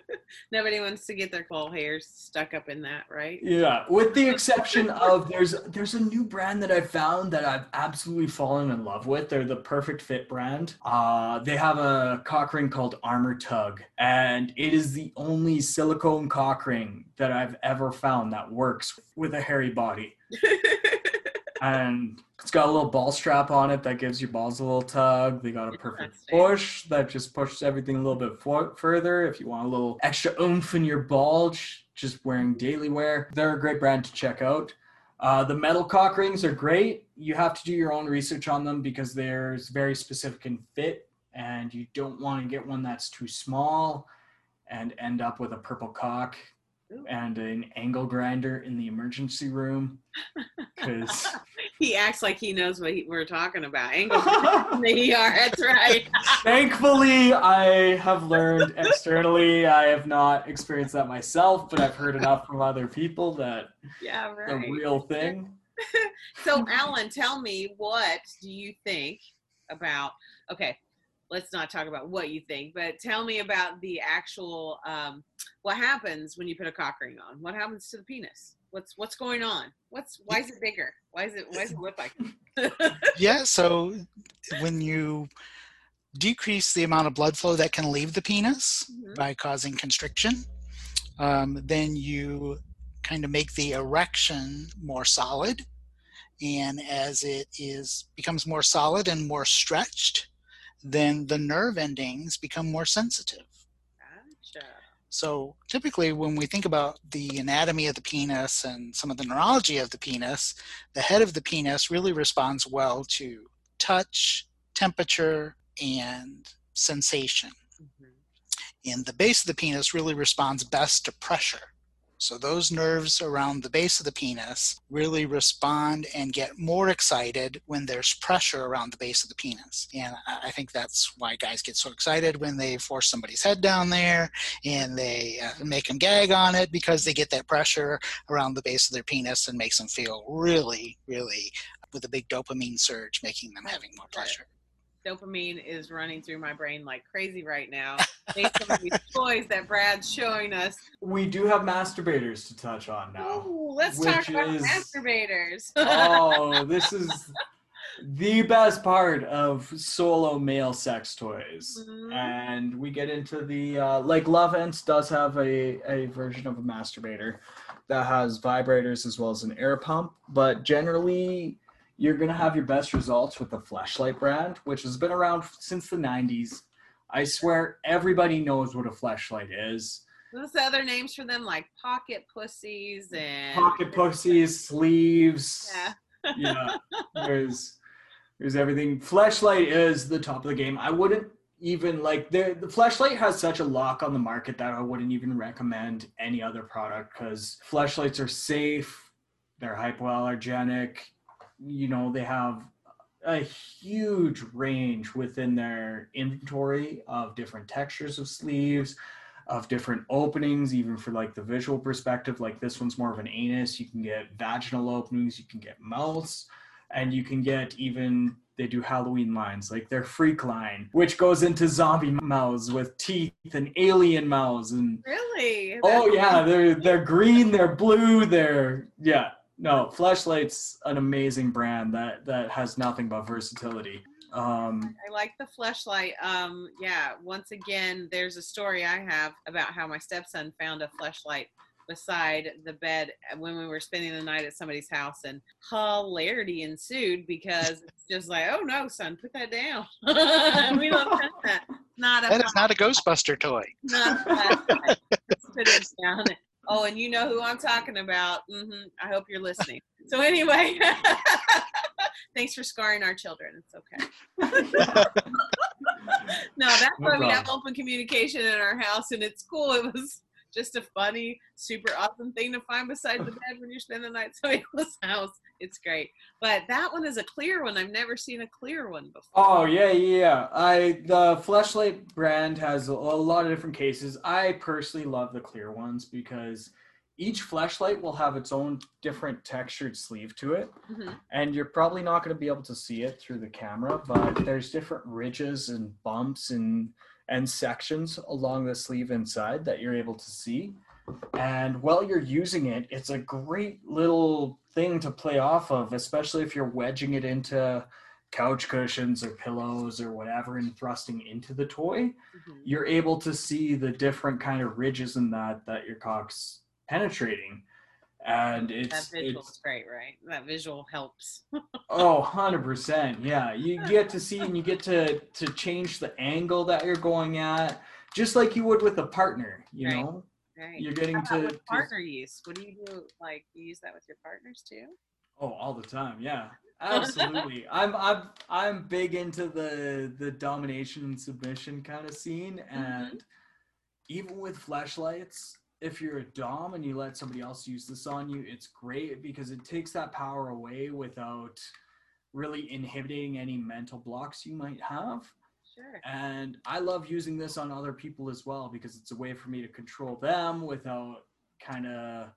Nobody wants to get their ball hairs stuck up in that, right?
Yeah, with the exception of there's there's a new brand that I found that I've absolutely fallen in love with. They're the Perfect Fit brand. Uh, they have a cock ring called Armor Tug, and it is the only silicone cock ring that I've ever found that works with a hairy body. and it's got a little ball strap on it that gives your balls a little tug. They got a perfect push that just pushes everything a little bit for- further. If you want a little extra oomph in your bulge, just wearing daily wear, they're a great brand to check out. Uh, the metal cock rings are great. You have to do your own research on them because there's very specific in fit, and you don't want to get one that's too small and end up with a purple cock
Ooh.
and an angle grinder in the emergency room. Because
he acts like he knows what he, we're talking about. Angle they are. That's right.
thankfully, I have learned externally. I have not experienced that myself, but I've heard enough from other people that
yeah,
the real thing.
So, Alan, tell me what do you think about? Okay, let's not talk about what you think, but tell me about the actual. Um, what happens when you put a cock ring on? What happens to the penis? What's what's going on? What's why is it bigger? Why is it why does it look like?
Yeah, so when you decrease the amount of blood flow that can leave the penis
Mhm.
by causing constriction, um, then you kind of make the erection more solid. And as it is becomes more solid and more stretched, then the nerve endings become more sensitive.
Gotcha.
So typically, when we think about the anatomy of the penis and some of the neurology of the penis, the head of the penis really responds well to touch, temperature, and sensation.
Mhm.
And the base of the penis really responds best to pressure. So those nerves around the base of the penis really respond and get more excited when there's pressure around the base of the penis. And I think that's why guys get so excited when they force somebody's head down there and they uh, make them gag on it because they get that pressure around the base of their penis and makes them feel really, really with a big dopamine surge, making them having more pleasure.
Dopamine is running through my brain like crazy right now. Based on these toys that Brad's showing us.
We do have masturbators to touch on now.
Ooh, let's talk about
is-
masturbators.
oh, this is the best part of solo male sex toys.
Mhm.
And we get into the uh, like Lovense does have a, a version of a masturbator that has vibrators as well as an air pump, but generally you're gonna have your best results with the Fleshlight brand, which has been around since the 90s. I swear everybody knows what a Fleshlight is.
What's the other names for them? Like pocket pussies and
Pocket pussies, sleeves.
Yeah.
yeah there's there's everything Fleshlight is the top of the game i wouldn't even like the the Fleshlight has such a lock on the market that i wouldn't even recommend any other product because Fleshlights are safe they're hypoallergenic you know they have a huge range within their inventory of different textures of sleeves of different openings even for like the visual perspective. Like this one's more of an anus. You can get vaginal openings. You can get mouths. And you can get even they do halloween lines like their freak line which goes into zombie mouths with teeth and alien mouths and
Really?
oh yeah. They're they're green they're blue they're yeah no Fleshlight's an amazing brand that that has nothing but versatility um
I like the Fleshlight. Um, yeah. Once again, there's a story I have about how my stepson found a Fleshlight beside the bed when we were spending the night at somebody's house, and hilarity ensued because it's just like, oh no, son, put that down. we don't touch that. Not a
That is not a Ghostbuster toy.
not a flashlight. Put it down. Oh, and you know who I'm talking about. hmm I hope you're listening. So anyway, thanks for scarring our children. It's okay. no, that's
No
why we have open communication in our house, and it's cool. It was just a funny, super awesome thing to find beside the bed when you spend the night at somebody house. It's great. But that one is a clear one. I've never seen a clear one before.
Oh yeah, yeah. I the Fleshlight brand has a, lot of different cases. I personally love the clear ones because each Fleshlight will have its own different textured sleeve to it,
Mhm.
and you're probably not going to be able to see it through the camera. But there's different ridges and bumps and and sections along the sleeve inside that you're able to see. And while you're using it, it's a great little thing to play off of, especially if you're wedging it into couch cushions or pillows or whatever and thrusting into the toy.
Mhm.
You're able to see the different kind of ridges in that that your cock's penetrating. And it's
That
it's
visual's
it's
great, right? That visual helps.
oh 100% yeah you get to see and you get to to change the angle that you're going at just like you would with a partner you
Right.
know
Right.
you're getting to, to
partner use. What do you do? Like you use that with your partners too?
Oh, all the time, yeah. Absolutely. I'm I'm I'm big into the the domination and submission kind of scene mm-hmm. and even with Fleshlights, if you're a dom and you let somebody else use this on you, it's great because it takes that power away without really inhibiting any mental blocks you might have.
Sure.
And I love using this on other people as well because it's a way for me to control them without kind of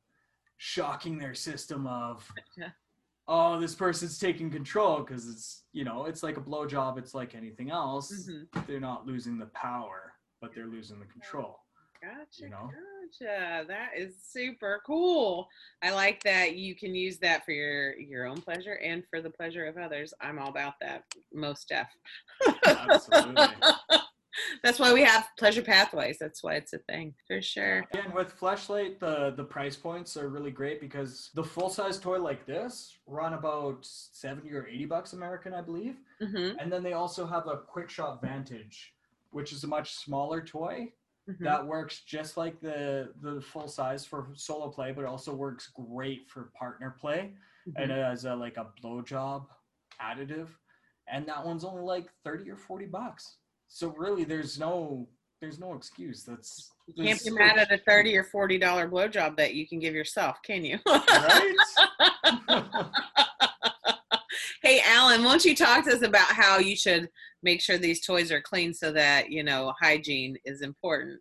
shocking their system of, oh, this person's taking control because it's, you know, it's like a blowjob. It's like anything else.
Mhm.
They're not losing the power, but they're losing the control.
Gotcha.
You know?
Gotcha. That is super cool. I like that you can use that for your your own pleasure and for the pleasure of others. I'm all about that. Most deaf.
Absolutely.
That's why we have pleasure pathways. That's why it's a thing for sure.
And with Fleshlight, the the price points are really great because the full size toy like this run about seventy or eighty bucks American, I believe.
hmm
And then they also have a Quick Shot Vantage, which is a much smaller toy
Mm-hmm.
that works just like the the full size for solo play, but also works great for partner play.
Mm-hmm.
And it has a like a blowjob additive, and that one's only like thirty or forty bucks. So really, there's no there's no excuse. That's
You can't be
there's
mad at a thirty or forty dollar blowjob that you can give yourself, can you?
right.
hey, Alan, won't you talk to us about how you should make sure these toys are clean so that you know hygiene is important?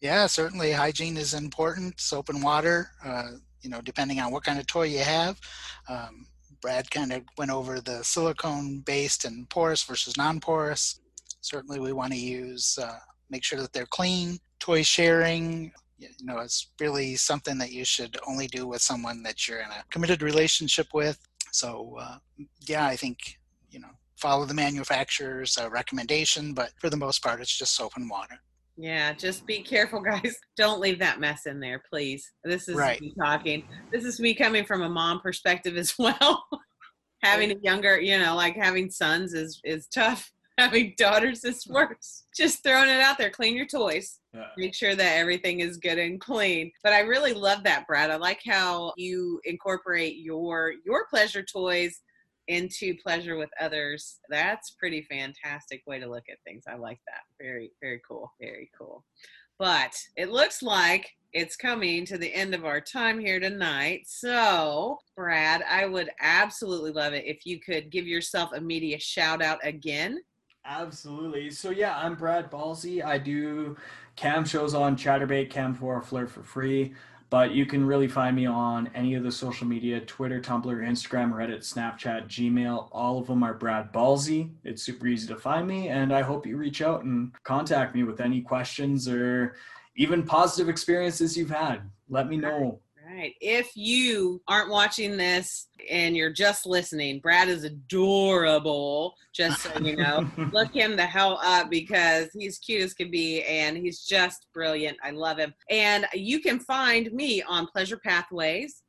Yeah, certainly hygiene is important. Soap and water, uh, you know, depending on what kind of toy you have. Um, Brad kind of went over the silicone based and porous versus non porous. Certainly, we want to use, uh, make sure that they're clean. Toy sharing, you know, it's really something that you should only do with someone that you're in a committed relationship with. So, uh, yeah, I think, you know, follow the manufacturer's uh, recommendation, but for the most part, it's just soap and water.
Yeah, just be careful, guys. Don't leave that mess in there, please. This is
Right.
me talking. This is me coming from a mom perspective as well. having a younger, you know, like having sons is is tough. Having daughters is worse. Just throwing it out there. Clean your toys.
Yeah.
make sure that everything is good and clean but i really love that brad i like how you incorporate your your pleasure toys into pleasure with others that's pretty fantastic way to look at things i like that very very cool very cool but it looks like it's coming to the end of our time here tonight so brad i would absolutely love it if you could give yourself a media shout out again
Absolutely. So yeah, I'm Brad Ballsy. I do cam shows on Chaturbate, Cam4, Flirt4Free. But you can really find me on any of the social media Twitter, Tumblr, Instagram, Reddit, Snapchat, Gmail. All of them are Brad Ballsy. It's super easy to find me. And I hope you reach out and contact me with any questions or even positive experiences you've had. Let me know.
Right. If you aren't watching this and you're just listening, Brad is adorable, just so you know. Look him the hell up because he's cute as can be and he's just brilliant. I love him. And you can find me on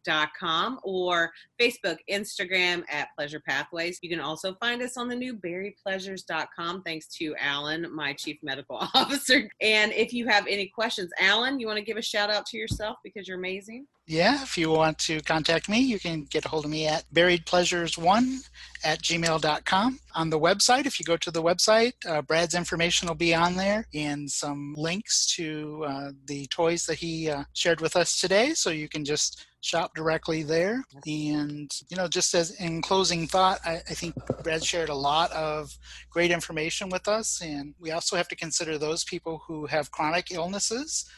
pleasurepathways.com or Facebook, Instagram at Pleasure Pathways. You can also find us on the new berrypleasures.com thanks to Alan, my chief medical officer. And if you have any questions, Alan, you want to give a shout out to yourself because you're amazing?
Yeah, if you want to contact me, you can get a hold of me at buriedpleasures1 at gmail.com. On the website, if you go to the website, uh, Brad's information will be on there and some links to uh, the toys that he uh, shared with us today. So you can just shop directly there. And, you know, just as in closing thought, I, I think Brad shared a lot of great information with us. And we also have to consider those people who have chronic illnesses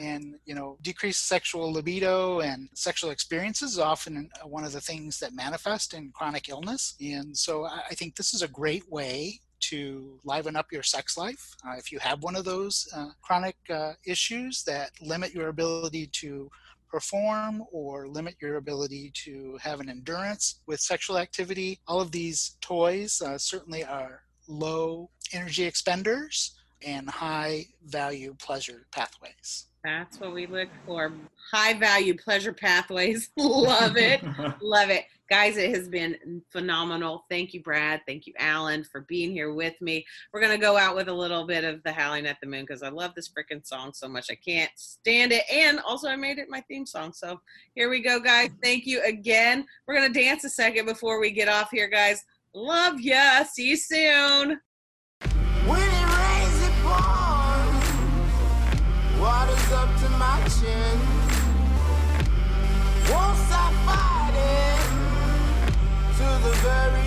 and you know decreased sexual libido and sexual experiences is often one of the things that manifest in chronic illness and so i I think this is a great way to liven up your sex life uh, if you have one of those uh, chronic uh, issues that limit your ability to perform or limit your ability to have an endurance with sexual activity all of these toys uh, certainly are low energy expenders and high value pleasure pathways.
That's what we look for. High value pleasure pathways. Love it. Love it. Guys, it has been phenomenal. Thank you, Brad. Thank you, Alan, for being here with me. We're going to go out with a little bit of the Howling at the Moon because I love this freaking song so much. I can't stand it. And also, I made it my theme song. So here we go, guys. Thank you again. We're going to dance a second before we get off here, guys. Love ya. See you soon.
When it rains, it pours. Water's Won't stop fighting to the very